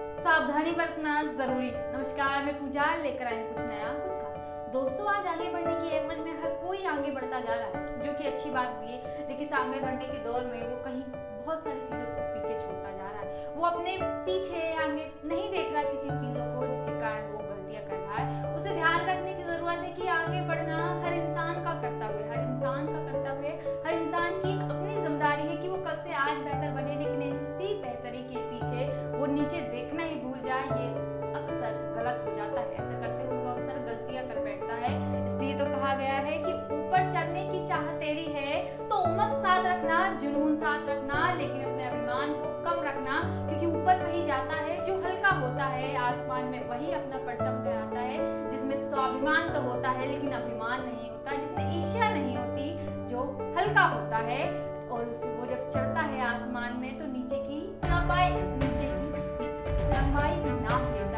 सावधानी बरतना ज़रूरी है। नमस्कार, मैं पूजा लेकर आए कुछ नया, कुछ खास दोस्तों, आज आगे बढ़ने की एवज में हर कोई आगे बढ़ता जा रहा है, जो कि अच्छी बात भी है, लेकिन आगे बढ़ने के दौर में वो कहीं बहुत सारी चीज़ों को पीछे छोड़ता जा रहा है। वो अपने पीछे आगे नहीं देख रहा किसी चीज़ों को जिसके कारण वो गलतियाँ कर रहा है। उसे ध्यान रखने की ज़रूरत है कि आगे बढ़ना हर इंसान का कर्तव्य है। हर इंसान का कर्तव्य है, हर इंसान की एक अपनी ज़िम्मेदारी है कि वो कल से आज बेहतर बने, लेकिन इसी बेहतरी के पीछे वो नीचे देखना ही भूल जाए, ये अक्सर गलत हो जाता है। ऐसा करते हुए वो अक्सर गलतियाँ कर बैठता है। इसलिए तो कहा गया है कि ऊपर चढ़ने की चाह तेरी है तो उमंग साथ रखना, जुनून साथ रखना, लेकिन अपने अभिमान को कम रखना, क्योंकि ऊपर वही जाता है जो हल्का होता है। आसमान में वही अपना परचम फहराता है, जिसमें स्वाभिमान तो होता है, लेकिन अभिमान नहीं होता, जिसमें ईर्ष्या नहीं होती, जो हल्का होता है। और उस वो जब चढ़ता है आसमान में तो नीचे की ना पाए લંબાઈ નામ લેવી